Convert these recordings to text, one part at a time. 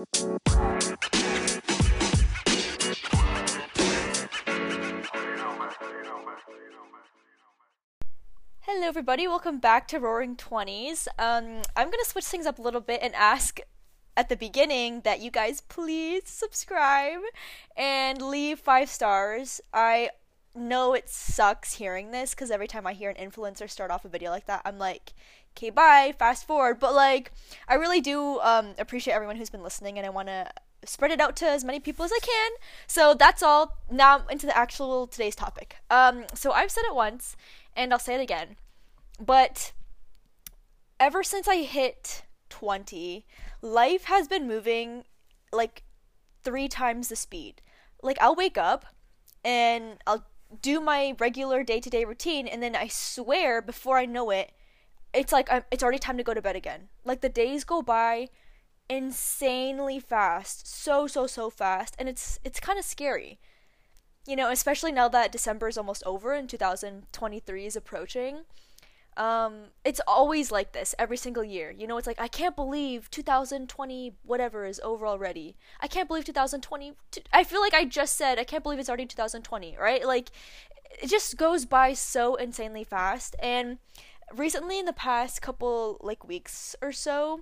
Hello, everybody. Welcome back to Roaring Twenties. Um, I'm gonna switch things up a little bit and ask at the beginning that you guys please subscribe and leave five stars. I know it sucks hearing this because every time I hear an influencer start off a video like that, I'm like, okay, bye, fast forward. But like, I really do um, appreciate everyone who's been listening, and I want to spread it out to as many people as I can. So that's all. Now into the actual today's topic. Um, so I've said it once, and I'll say it again. But ever since I hit 20, life has been moving like three times the speed. Like I'll wake up and I'll do my regular day-to-day routine and then I swear before I know it it's like I'm, it's already time to go to bed again. Like the days go by insanely fast, so so so fast, and it's it's kind of scary. You know, especially now that December is almost over and 2023 is approaching um, it's always like this every single year. You know, it's like I can't believe 2020 whatever is over already. I can't believe 2020. I feel like I just said I can't believe it's already 2020, right? Like it just goes by so insanely fast. And recently, in the past couple like weeks or so,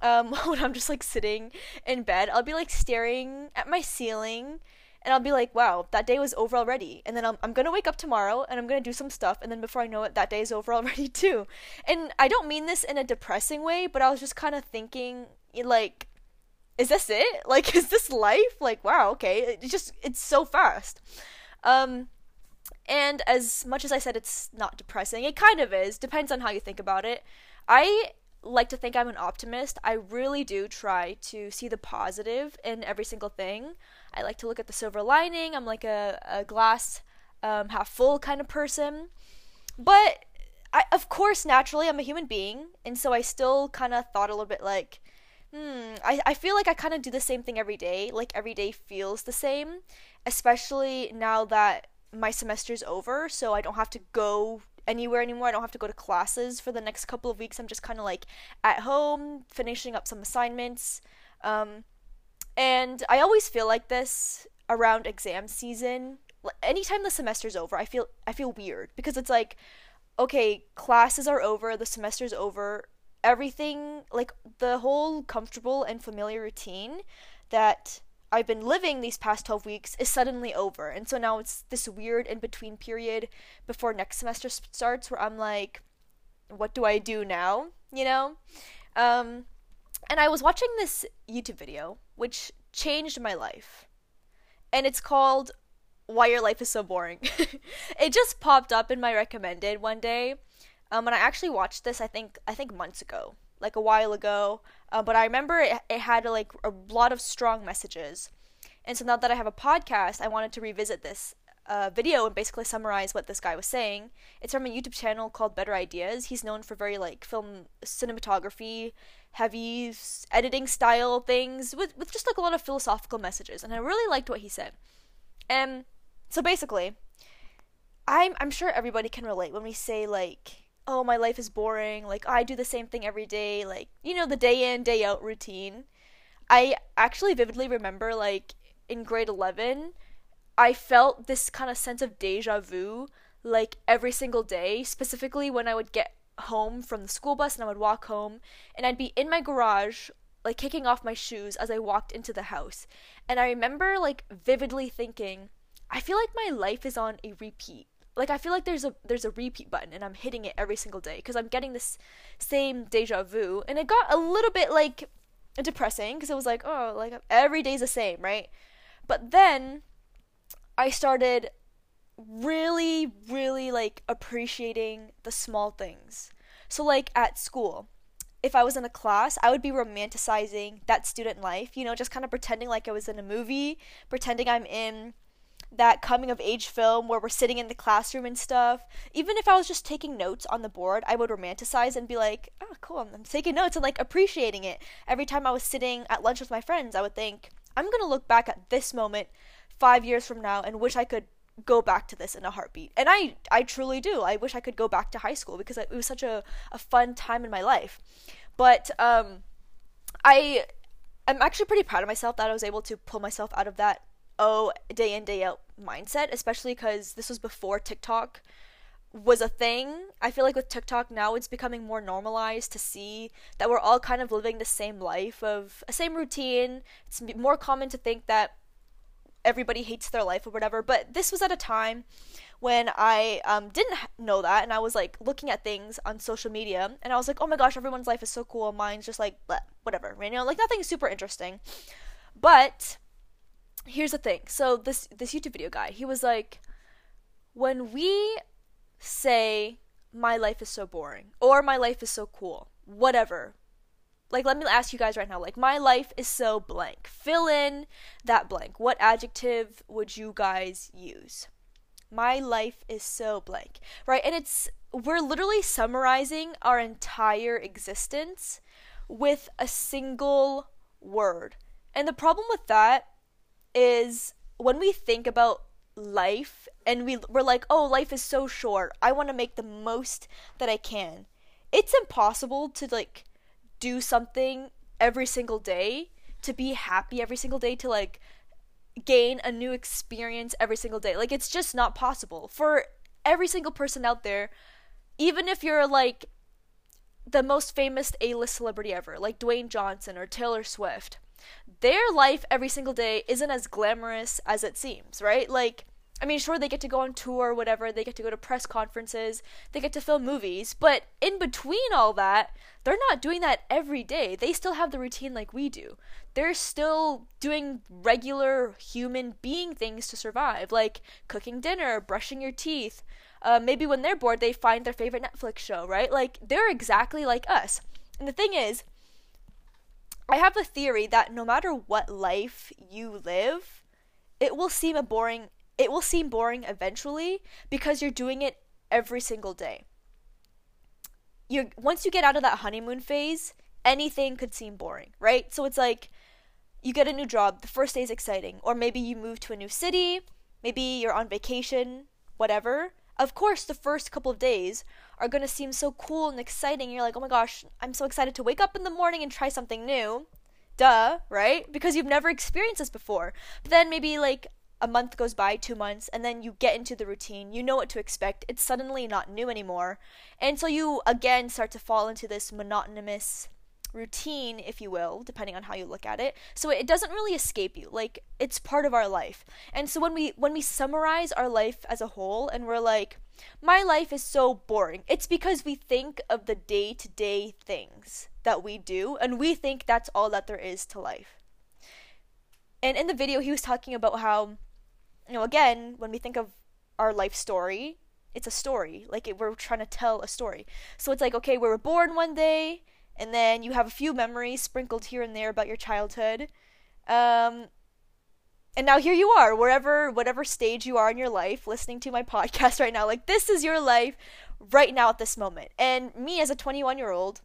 um, when I'm just like sitting in bed, I'll be like staring at my ceiling and I'll be like, wow, that day was over already. And then I'm, I'm gonna wake up tomorrow and I'm gonna do some stuff, and then before I know it, that day is over already too. And I don't mean this in a depressing way, but I was just kind of thinking, like, is this it? Like, is this life? Like, wow, okay, it's just, it's so fast. Um, and as much as I said it's not depressing, it kind of is, depends on how you think about it. I like to think I'm an optimist. I really do try to see the positive in every single thing. I like to look at the silver lining. I'm like a, a glass um, half full kind of person. But I, of course, naturally, I'm a human being, and so I still kind of thought a little bit like, hmm, I, I feel like I kind of do the same thing every day. Like every day feels the same, especially now that my semester's over, so I don't have to go anywhere anymore. I don't have to go to classes for the next couple of weeks. I'm just kind of like at home, finishing up some assignments. Um, and I always feel like this around exam season. Anytime the semester's over, I feel I feel weird because it's like, okay, classes are over, the semester's over, everything like the whole comfortable and familiar routine that I've been living these past 12 weeks is suddenly over. And so now it's this weird in between period before next semester starts where I'm like, what do I do now? You know? Um, and I was watching this YouTube video, which changed my life. And it's called Why Your Life is So Boring. it just popped up in my recommended one day. Um, and I actually watched this, I think, I think months ago, like a while ago. Uh, but I remember it, it had like a lot of strong messages. And so now that I have a podcast, I wanted to revisit this uh, video and basically summarize what this guy was saying. It's from a YouTube channel called Better Ideas. He's known for very like film cinematography, heavy editing style things with with just like a lot of philosophical messages, and I really liked what he said. And so basically, I'm I'm sure everybody can relate when we say like, "Oh, my life is boring. Like I do the same thing every day. Like you know the day in day out routine." I actually vividly remember like in grade eleven I felt this kind of sense of deja vu like every single day, specifically when I would get home from the school bus and I would walk home and I'd be in my garage like kicking off my shoes as I walked into the house. And I remember like vividly thinking, I feel like my life is on a repeat. Like I feel like there's a there's a repeat button and I'm hitting it every single day because I'm getting this same deja vu and it got a little bit like depressing because it was like, oh, like every day's the same, right? But then I started really, really like appreciating the small things. So, like at school, if I was in a class, I would be romanticizing that student life, you know, just kind of pretending like I was in a movie, pretending I'm in that coming of age film where we're sitting in the classroom and stuff. Even if I was just taking notes on the board, I would romanticize and be like, oh, cool, I'm taking notes and like appreciating it. Every time I was sitting at lunch with my friends, I would think, I'm gonna look back at this moment five years from now and wish I could go back to this in a heartbeat. And I, I truly do. I wish I could go back to high school because it was such a, a fun time in my life. But um, I I'm actually pretty proud of myself that I was able to pull myself out of that oh day in day out mindset, especially because this was before TikTok was a thing. I feel like with TikTok now it's becoming more normalized to see that we're all kind of living the same life of a same routine. It's more common to think that everybody hates their life or whatever, but this was at a time when I um, didn't know that and I was like looking at things on social media and I was like, oh my gosh, everyone's life is so cool. Mine's just like, bleh, whatever, you know, like nothing super interesting. But here's the thing. So this this YouTube video guy, he was like, when we say my life is so boring or my life is so cool, whatever. Like let me ask you guys right now, like my life is so blank. Fill in that blank. What adjective would you guys use? my life is so blank, right? And it's, we're literally summarizing our entire existence with a single word. And the problem with that is when we think about life and we we're like, "Oh, life is so short. I want to make the most that I can." It's impossible to like do something every single day, to be happy every single day, to like gain a new experience every single day. Like it's just not possible for every single person out there, even if you're like the most famous A-list celebrity ever, like Dwayne Johnson or Taylor Swift. Their life every single day isn't as glamorous as it seems, right? Like I mean, sure, they get to go on tour or whatever, they get to go to press conferences, they get to film movies, but in between all that, they're not doing that every day. They still have the routine like we do. They're still doing regular human being things to survive, like cooking dinner, brushing your teeth. Uh, maybe when they're bored, they find their favorite Netflix show, right? Like, they're exactly like us. And the thing is, I have a theory that no matter what life you live, it will seem a boring it will seem boring eventually because you're doing it every single day. You once you get out of that honeymoon phase, anything could seem boring, right? So it's like you get a new job, the first day is exciting, or maybe you move to a new city, maybe you're on vacation, whatever. Of course, the first couple of days are going to seem so cool and exciting. You're like, "Oh my gosh, I'm so excited to wake up in the morning and try something new." Duh, right? Because you've never experienced this before. But then maybe like a month goes by, two months, and then you get into the routine. You know what to expect. It's suddenly not new anymore. And so you again start to fall into this monotonous routine, if you will, depending on how you look at it. So it doesn't really escape you. Like it's part of our life. And so when we when we summarize our life as a whole and we're like, my life is so boring. It's because we think of the day-to-day things that we do and we think that's all that there is to life. And in the video he was talking about how you know, again, when we think of our life story, it's a story. Like it, we're trying to tell a story. So it's like, okay, we were born one day, and then you have a few memories sprinkled here and there about your childhood. Um, and now here you are, wherever, whatever stage you are in your life, listening to my podcast right now. Like this is your life right now at this moment. And me as a 21 year old,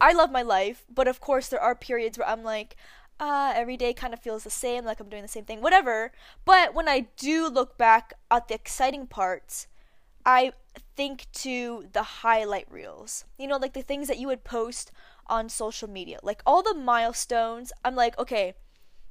I love my life, but of course there are periods where I'm like, uh, every day kind of feels the same, like I'm doing the same thing, whatever. But when I do look back at the exciting parts, I think to the highlight reels. You know, like the things that you would post on social media. Like all the milestones, I'm like, okay,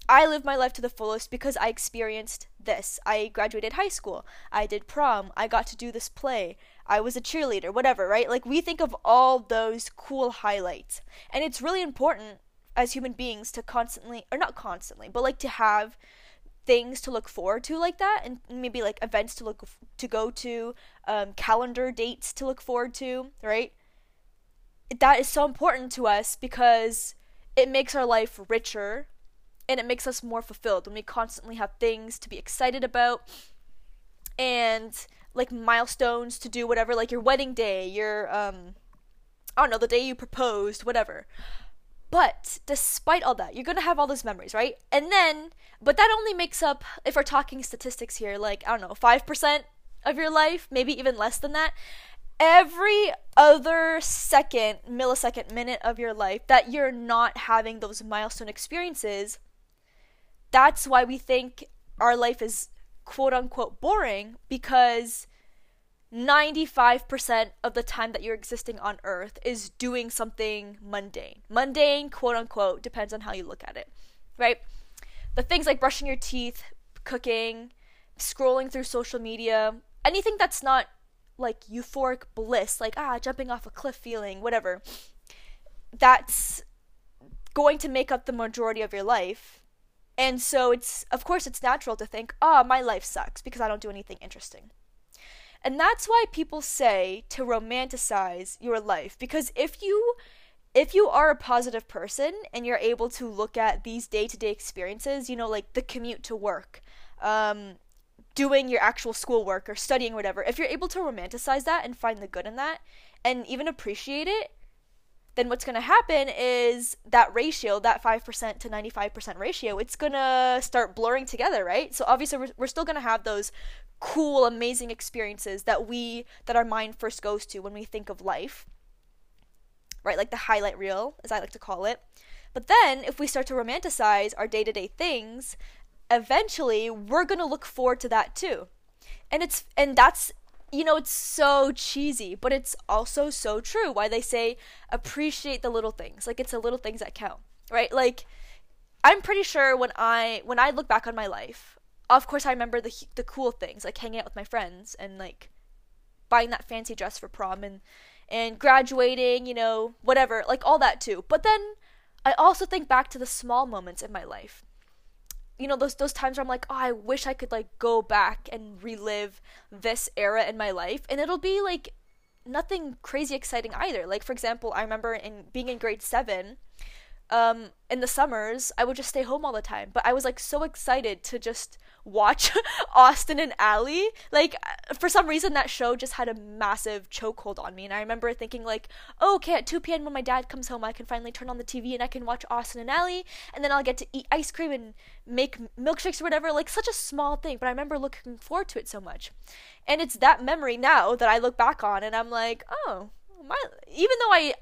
I lived my life to the fullest because I experienced this. I graduated high school. I did prom. I got to do this play. I was a cheerleader, whatever, right? Like we think of all those cool highlights. And it's really important as human beings to constantly or not constantly but like to have things to look forward to like that and maybe like events to look to go to um, calendar dates to look forward to right? That is so important to us because it makes our life richer and it makes us more fulfilled when we constantly have things to be excited about and like milestones to do whatever like your wedding day your um i don't know the day you proposed whatever but despite all that, you're gonna have all those memories, right? And then, but that only makes up, if we're talking statistics here, like, I don't know, 5% of your life, maybe even less than that. Every other second, millisecond, minute of your life that you're not having those milestone experiences, that's why we think our life is quote unquote boring because 95% of the time that you're existing on earth is doing something mundane. Mundane, quote unquote, depends on how you look at it, right? The things like brushing your teeth, cooking, scrolling through social media, anything that's not like euphoric bliss, like ah, jumping off a cliff feeling, whatever, that's going to make up the majority of your life. And so it's, of course, it's natural to think, oh, my life sucks because I don't do anything interesting. And that's why people say to romanticize your life because if you if you are a positive person and you're able to look at these day-to-day experiences, you know, like the commute to work, um, doing your actual schoolwork or studying whatever, if you're able to romanticize that and find the good in that and even appreciate it, then what's going to happen is that ratio, that 5% to 95% ratio, it's going to start blurring together, right? So obviously we're, we're still going to have those cool, amazing experiences that we that our mind first goes to when we think of life. Right? Like the highlight reel, as I like to call it. But then if we start to romanticize our day-to-day things, eventually we're going to look forward to that too. And it's and that's you know, it's so cheesy, but it's also so true. Why they say appreciate the little things. Like it's the little things that count, right? Like I'm pretty sure when I when I look back on my life, of course I remember the the cool things like hanging out with my friends and like buying that fancy dress for prom and and graduating, you know, whatever, like all that too. But then I also think back to the small moments in my life. You know, those those times where I'm like, "Oh, I wish I could like go back and relive this era in my life." And it'll be like nothing crazy exciting either. Like for example, I remember in being in grade 7, um, in the summers, I would just stay home all the time. But I was like so excited to just watch Austin and Ally. Like for some reason that show just had a massive chokehold on me and I remember thinking like, oh, okay, at 2 p.m. when my dad comes home, I can finally turn on the TV and I can watch Austin and Ally and then I'll get to eat ice cream and make milkshakes or whatever. Like such a small thing, but I remember looking forward to it so much. And it's that memory now that I look back on and I'm like, oh, my even though I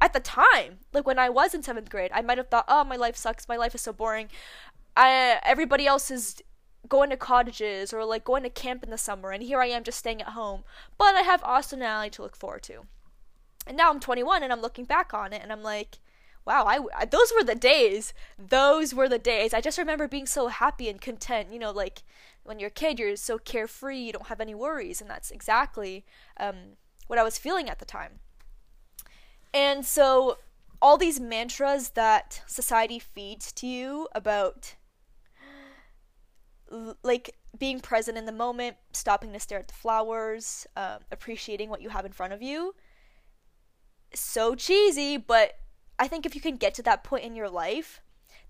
at the time, like when I was in seventh grade, I might have thought, "Oh, my life sucks. My life is so boring. I everybody else is going to cottages or like going to camp in the summer, and here I am just staying at home. But I have Austin and Ally to look forward to. And now I'm 21 and I'm looking back on it and I'm like, wow, I, I, those were the days. Those were the days. I just remember being so happy and content. You know, like when you're a kid, you're so carefree, you don't have any worries, and that's exactly um, what I was feeling at the time. And so, all these mantras that society feeds to you about like being present in the moment, stopping to stare at the flowers, um, appreciating what you have in front of you. So cheesy, but I think if you can get to that point in your life,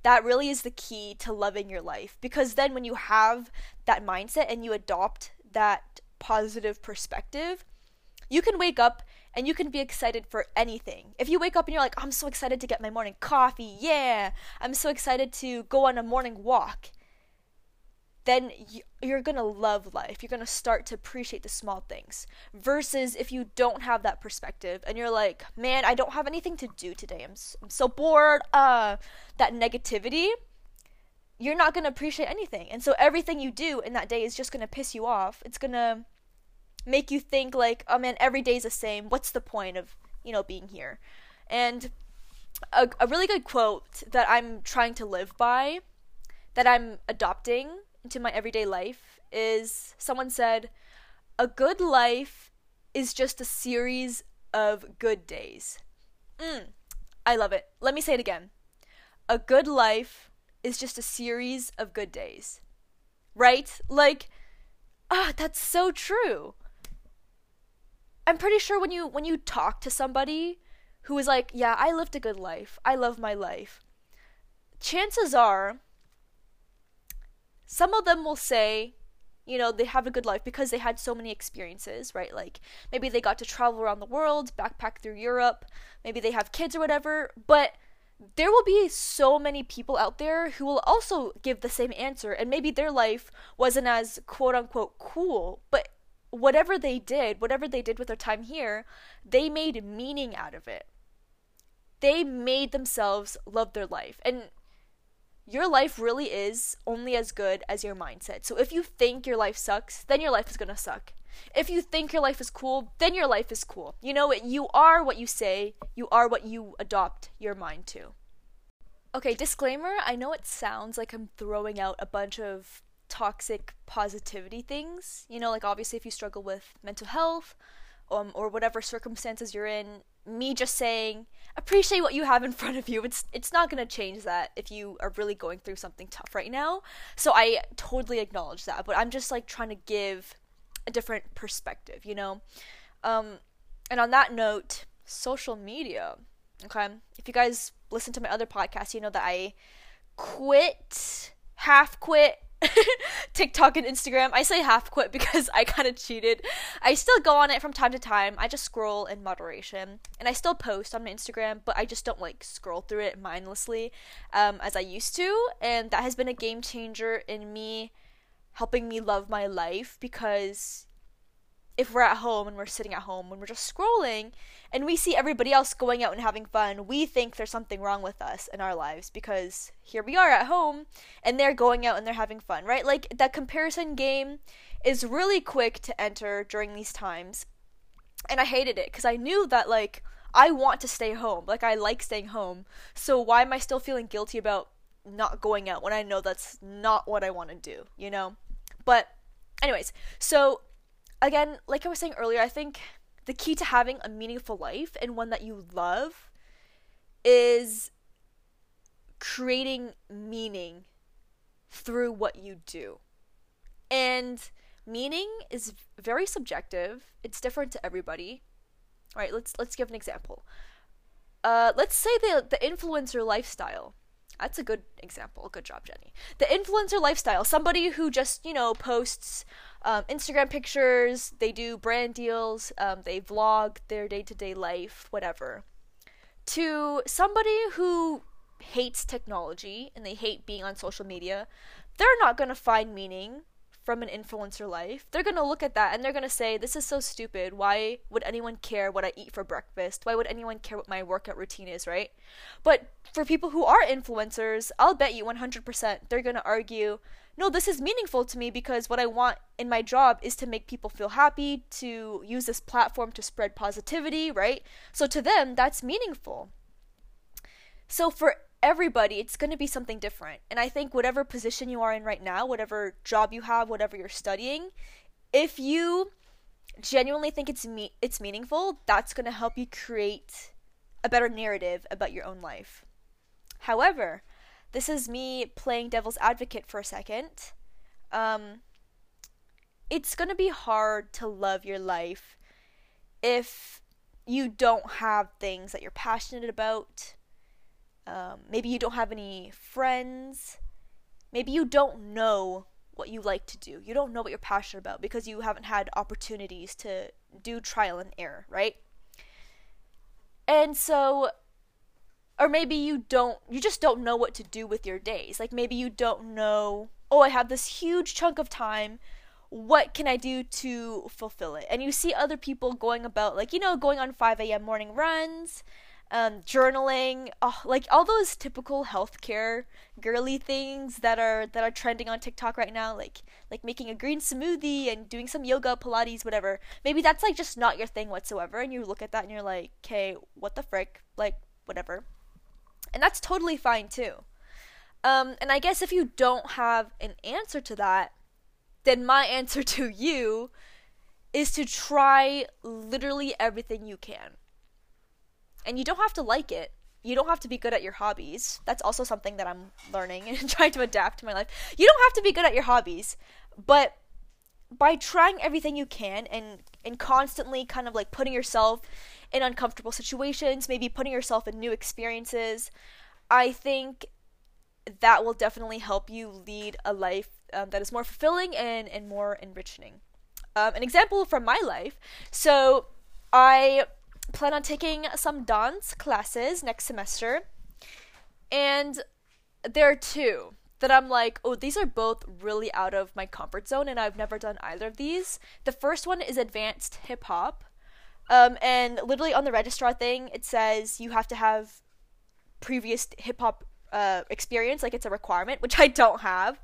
that really is the key to loving your life. Because then when you have that mindset and you adopt that positive perspective, you can wake up and you can be excited for anything. If you wake up and you're like, I'm so excited to get my morning coffee, yeah, I'm so excited to go on a morning walk then you're to love life. You're to start to appreciate the small things. Versus if you don't have that perspective and you're like, man, I don't have anything to do today. I'm, so, bored. Uh, that negativity, you're not to appreciate anything. And so everything you do in that day is just to piss you off. It's to make you think like, oh man, every day's the same. What's the point of, you know, being here? And a, a really good quote that I'm trying to live by, that I'm adopting into my everyday life is someone said, a good life is just a series of good days. Mm, I love it. Let me say it again. A good life is just a series of good days. Right? Like, ah, oh, that's so true. I'm pretty sure when you when you talk to somebody who is like, "Yeah, I lived a good life. I love my life." Chances are some of them will say, you know, they have a good life because they had so many experiences, right? Like maybe they got to travel around the world, backpack through Europe, maybe they have kids or whatever, but there will be so many people out there who will also give the same answer and maybe their life wasn't as quote unquote cool, but whatever they did, whatever they did with their time here, they made meaning out of it. They made themselves love their life. And your life really is only as good as your mindset. So if you think your life sucks, then your life is gonna suck. If you think your life is cool, then your life is cool. You know, you are what you say, you are what you adopt your mind to. Okay, disclaimer I know it sounds like I'm throwing out a bunch of toxic positivity things. You know, like obviously if you struggle with mental health um, or whatever circumstances you're in, me just saying appreciate what you have in front of you it's it's not going to change that if you are really going through something tough right now. So i totally acknowledge that but i'm just like trying to give a different perspective you know? Um and on that note social media okay? If you guys listen to my other podcast you know that i quit half quit TikTok and Instagram. I say half quit because I kind of cheated. I still go on it from time to time. I just scroll in moderation, and I still post on my Instagram, but I just don't like scroll through it mindlessly um, as I used to. And that has been a game changer in me helping me love my life because if we're at home and we're sitting at home and we're just scrolling and we see everybody else going out and having fun, we think there's something wrong with us in our lives because here we are at home and they're going out and they're having fun, right? Like that comparison game is really quick to enter during these times. And I hated it because I knew that like I want to stay home. Like I like staying home. So why am I still feeling guilty about not going out when I know that's not what I want to do, you know? But anyways, so again, like I was saying earlier, I think the key to having a meaningful life and one that you love is creating meaning through what you do. And meaning is very subjective. It's different to everybody. All right, let's let's give an example. Uh, let's say the the influencer lifestyle. That's a good example. Good job, Jenny. The influencer lifestyle. Somebody who just you know posts um, Instagram pictures, they do brand deals, um, they vlog their day to day life, whatever. To somebody who hates technology and they hate being on social media, they're not going to find meaning from an influencer life, they're going to look at that and they're going to say, This is so stupid. Why would anyone care what I eat for breakfast? Why would anyone care what my workout routine is, right? But for people who are influencers, I'll bet you 100% they're going to argue, no, this is meaningful to me because what I want in my job is to make people feel happy, to use this platform to spread positivity, right? So to them, that's meaningful. So for everybody, it's going to be something different. And I think whatever position you are in right now, whatever job you have, whatever you're studying, if you genuinely think it's me- it's meaningful, that's going to help you create a better narrative about your own life. However, this is me playing devil's advocate for a second. Um, it's going to be hard to love your life if you don't have things that you're passionate about. Um, maybe you don't have any friends. Maybe you don't know what you like to do. You don't know what you're passionate about because you haven't had opportunities to do trial and error, right? And so or maybe you don't you just don't know what to do with your days. Like maybe you don't know oh i have this huge chunk of time. What can i do to fulfill it? And you see other people going about like you know going on 5 a.m morning runs um, journaling oh, like all those typical healthcare girly things that are that are trending on tiktok right now like like making a green smoothie and doing some yoga pilates whatever. Maybe that's like just not your thing whatsoever and you look at that and you're like okay what the frick? Like whatever and that's totally fine too. Um, and I guess if you don't have an answer to that, then my answer to you is to try literally everything you can. And you don't have to like it. You don't have to be good at your hobbies. That's also something that I'm learning and trying to adapt to my life. You don't have to be good at your hobbies, but by trying everything you can and and constantly kind of like putting yourself in uncomfortable situations, maybe putting yourself in new experiences, I think that will definitely help you lead a life um, that is more fulfilling and, and more enriching. Um, an example from my life so I plan on taking some dance classes next semester, and there are two that I'm like, oh, these are both really out of my comfort zone, and I've never done either of these. The first one is advanced hip hop. Um, and literally on the registrar thing, it says you have to have previous hip hop uh, experience, like it's a requirement, which I don't have.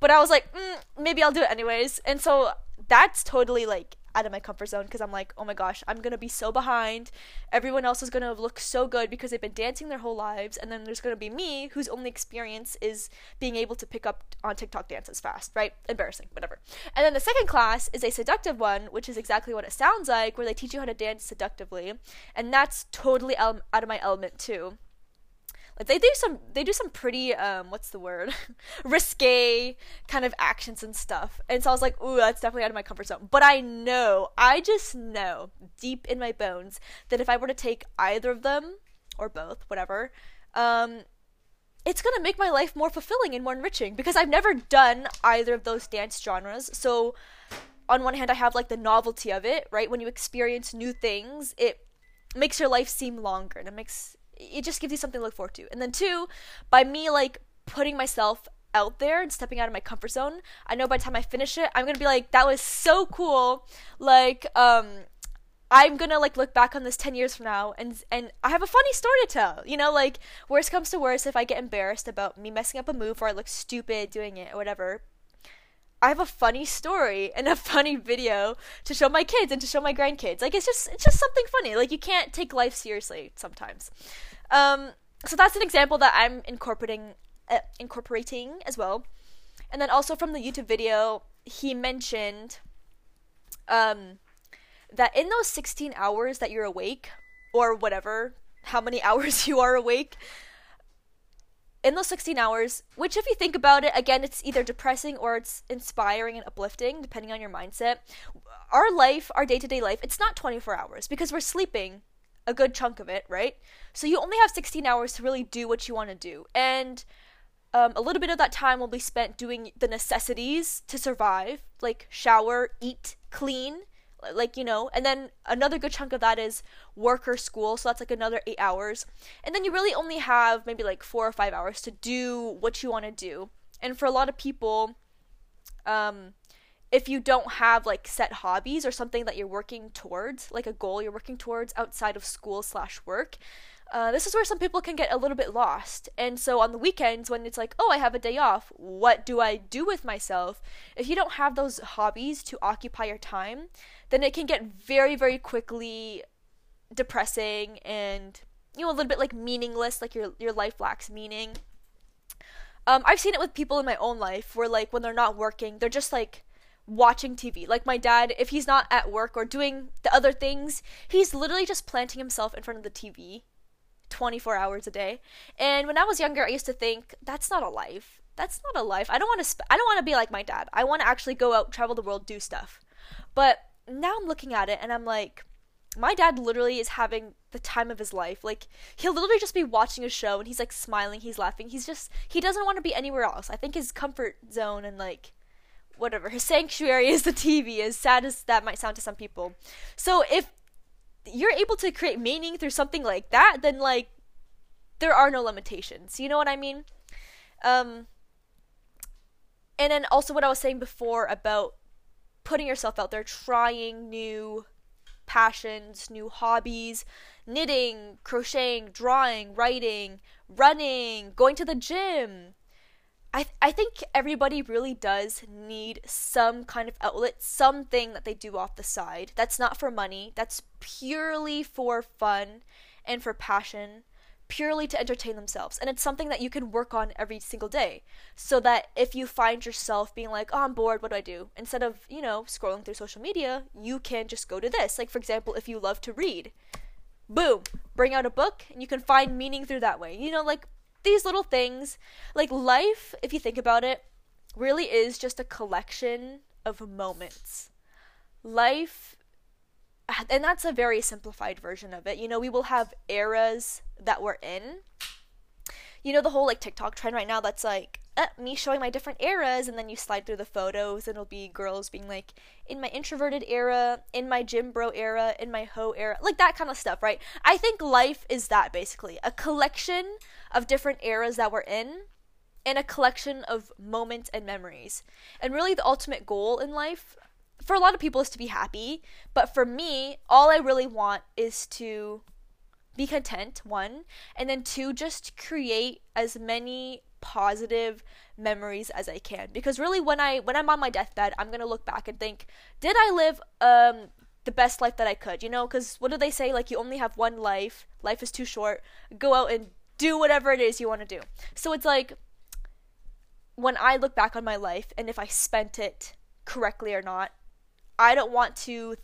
But I was like, mm, maybe I'll do it anyways. And so that's totally like out of my comfort zone because I'm like, oh my gosh, I'm gonna be so behind. Everyone else is gonna look so good because they've been dancing their whole lives, and then there's gonna be me whose only experience is being able to pick up on TikTok dances fast, right? Embarrassing, whatever. And then the second class is a seductive one, which is exactly what it sounds like, where they teach you how to dance seductively, and that's totally um, out of my element too like they do some they do some pretty um what's the word? Risque kind of actions and stuff. And so i was like ooh that's definitely out of my comfort zone. But i know i just know deep in my bones that if i were to take either of them or both whatever um it's going to make my life more fulfilling and more enriching because i've never done either of those dance genres. So on one hand i have like the novelty of it right? When you experience new things it makes your life seem longer and it makes it just gives you something to look forward to. And then two, by me like putting myself out there and stepping out of my comfort zone, I know by the time I finish it, I'm gonna be like, that was so cool. Like, um, I'm gonna like look back on this ten years from now and and I have a funny story to tell. You know, like worst comes to worst, if I get embarrassed about me messing up a move or I look stupid doing it or whatever, I have a funny story and a funny video to show my kids and to show my grandkids. Like it's just it's just something funny. Like you can't take life seriously sometimes. Um, so that's an example that I'm incorporating uh, incorporating as well. And then also from the YouTube video, he mentioned um, that in those 16 hours that you're awake or whatever, how many hours you are awake, in those 16 hours, which, if you think about it, again, it's either depressing or it's inspiring and uplifting, depending on your mindset. Our life, our day to day life, it's not 24 hours because we're sleeping a good chunk of it, right? So you only have 16 hours to really do what you want to do. And um, a little bit of that time will be spent doing the necessities to survive, like shower, eat, clean, like you know and then another good chunk of that is work or school so that's like another eight hours and then you really only have maybe like four or five hours to do what you want to do and for a lot of people um if you don't have like set hobbies or something that you're working towards like a goal you're working towards outside of school slash work uh, this is where some people can get a little bit lost. And so on the weekends, when it's like, oh, I have a day off, what do I do with myself? If you don't have those hobbies to occupy your time, then it can get very, very quickly depressing and you know a little bit like meaningless, like your your life lacks meaning. Um, I've seen it with people in my own life where like when they're not working, they're just like watching TV. Like my dad, if he's not at work or doing the other things, he's literally just planting himself in front of the TV 24 hours a day. And when I was younger, I used to think that's not a life. That's not a life. I don't want to sp- I don't want to be like my dad. I want to actually go out, travel the world, do stuff. But now I'm looking at it and I'm like my dad literally is having the time of his life. Like he'll literally just be watching a show and he's like smiling, he's laughing. He's just he doesn't want to be anywhere else. I think his comfort zone and like whatever his sanctuary is the TV. As sad as that might sound to some people. So if you're able to create meaning through something like that, then like there are no limitations. You know what I mean? Um and then also what I was saying before about putting yourself out there, trying new passions, new hobbies, knitting, crocheting, drawing, writing, running, going to the gym. I, th- I think everybody really does need some kind of outlet, something that they do off the side. That's not for money, that's purely for fun and for passion purely to entertain themselves. And it's something that you can work on every single day. So that if you find yourself being like, oh, I'm bored, what do I do? Instead of, you know, scrolling through social media, you can just go to this. Like, for example, if you love to read, boom, bring out a book and you can find meaning through that way. You know, like these little things. Like, life, if you think about it, really is just a collection of moments. Life and that's a very simplified version of it. You know, we will have eras that we're in. You know, the whole like TikTok trend right now that's like uh, me showing my different eras, and then you slide through the photos, and it'll be girls being like, in my introverted era, in my gym bro era, in my hoe era, like that kind of stuff, right? I think life is that basically a collection of different eras that we're in, and a collection of moments and memories. And really, the ultimate goal in life for a lot of people is to be happy, but for me, all I really want is to be content, one, and then two, just create as many positive memories as I can. Because really when I when I'm on my deathbed, I'm gonna look back and think, did I live um the best life that I could, you know? Because what do they say? Like, you only have one life, life is too short, go out and do whatever it is you want to do. So it's like, when I look back on my life and if I spent it correctly or not, I don't want to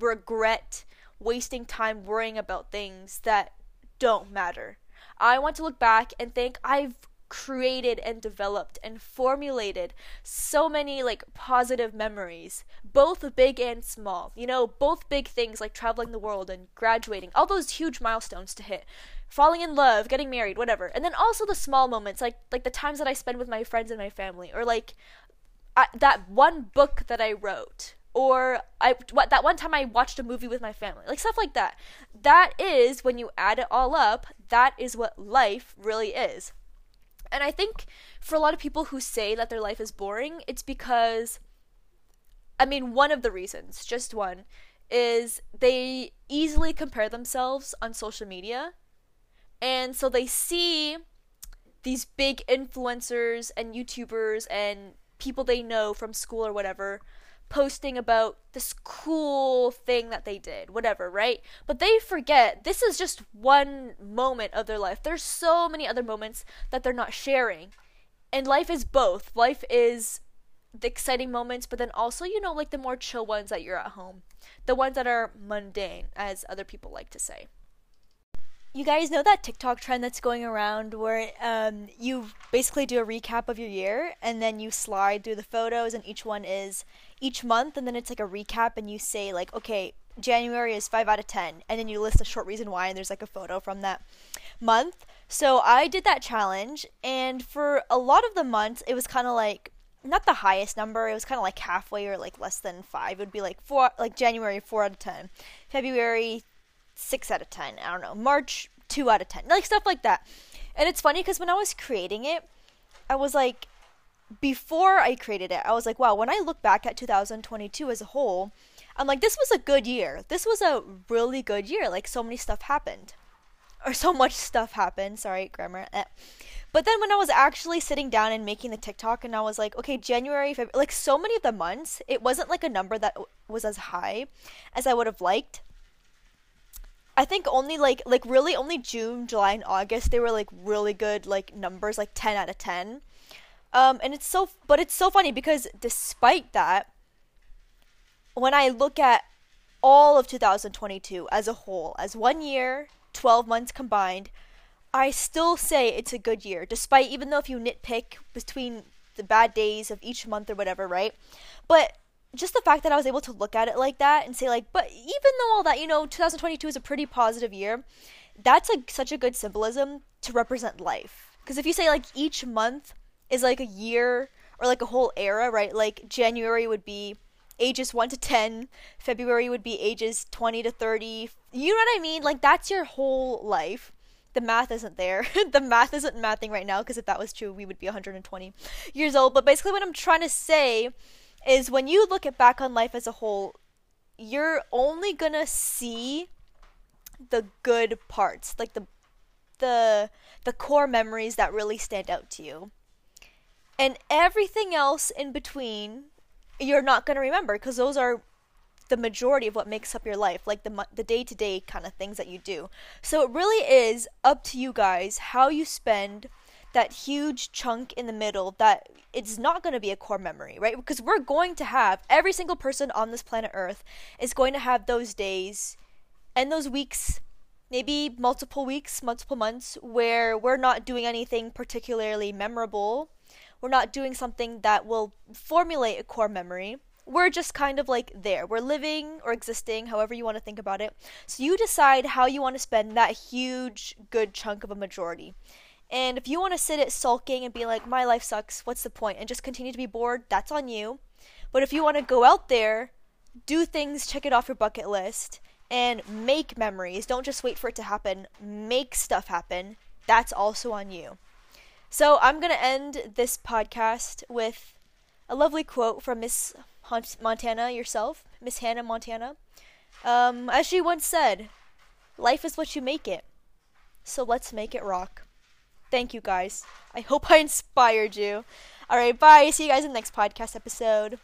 regret wasting time worrying about things that don't matter. I want to look back and think I've created and developed and formulated so many like positive memories, both big and small. You know, both big things like traveling the world and graduating, all those huge milestones to hit. Falling in love, getting married, whatever. And then also the small moments like like the times that I spend with my friends and my family or like I, that one book that I wrote or I what that one time I watched a movie with my family, like stuff like that. That is when you add it all up, that is what life really is. And I think for a lot of people who say that their life is boring, it's because, I mean, one of the reasons, just one, is they easily compare themselves on social media. And so they see these big influencers and YouTubers and people they know from school or whatever posting about this cool thing that they did, whatever, right? But they forget this is just one moment of their life. There's so many other moments that they're not sharing. And life is both. Life is the exciting moments, but then also, you know, like the more chill ones that you're at home. The ones that are mundane, as other people like to say you guys know that TikTok trend that's going around where um, you basically do a recap of your year and then you slide through the photos and each one is each month and then it's like a recap and you say like okay January is 5 out of 10 and then you list a short reason why and there's like a photo from that month. So I did that challenge and for a lot of the months it was kind of like not the highest number. It was kind of like halfway or like less than 5. It would be like 4 like January 4 out of 10. February six out of ten. I don't know. March two out of ten. Like stuff like that. And it's funny because when I was creating it, I was like, before I created it, I was like, wow, when I look back at 2022 as a whole, I'm like, this was a good year. This was a really good year. Like, so many stuff happened. Or so much stuff happened. Sorry, grammar. Eh. But then when I was actually sitting down and making the TikTok, and I was like, okay, January, February, like so many of the months, it wasn't like a number that was as high as I would have liked. I think only like like really only June, July, and August they were like really good like numbers, like ten out of ten. Um, and it's so but it's so funny because despite that, when I look at all of 2022 as a whole, as one year, 12 months combined, I still say it's a good year, despite even though if you nitpick between the bad days of each month or whatever, right? But just the fact that I was able to look at it like that and say like, but even though all that, you know, 2022 is a pretty positive year, that's like such a good symbolism to represent life. Because if you say like each month is like a year or like a whole era, right? Like January would be ages 1 to 10, February would be ages 20 to 30. You know what I mean? Like that's your whole life. The math isn't there. the math isn't mathing right now because if that was true, we would be 120 years old. But basically, what I'm trying to say is when you look at back on life as a whole, you're only gonna see the good parts, like the the the core memories that really stand out to you. And everything else in between, you're not gonna remember because those are the majority of what makes up your life, like the the day to day kind of things that you do. So it really is up to you guys how you spend that huge chunk in the middle that it's not going to be a core memory, right? Because we're going to have every single person on this planet Earth is going to have those days and those weeks, maybe multiple weeks, multiple months, where we're not doing anything particularly memorable. We're not doing something that will formulate a core memory. We're just kind of like there. We're living or existing, however you want to think about it. So you decide how you want to spend that huge, good chunk of a majority. And if you want to sit it sulking and be like, my life sucks, what's the point? And just continue to be bored, that's on you. But if you want to go out there, do things, check it off your bucket list, and make memories, don't just wait for it to happen, make stuff happen, that's also on you. So I'm going to end this podcast with a lovely quote from Miss Montana yourself, Miss Hannah Montana. Um, as she once said, Life is what you make it. So let's make it rock. Thank you guys. I hope I inspired you. All right, bye. See you guys in the next podcast episode.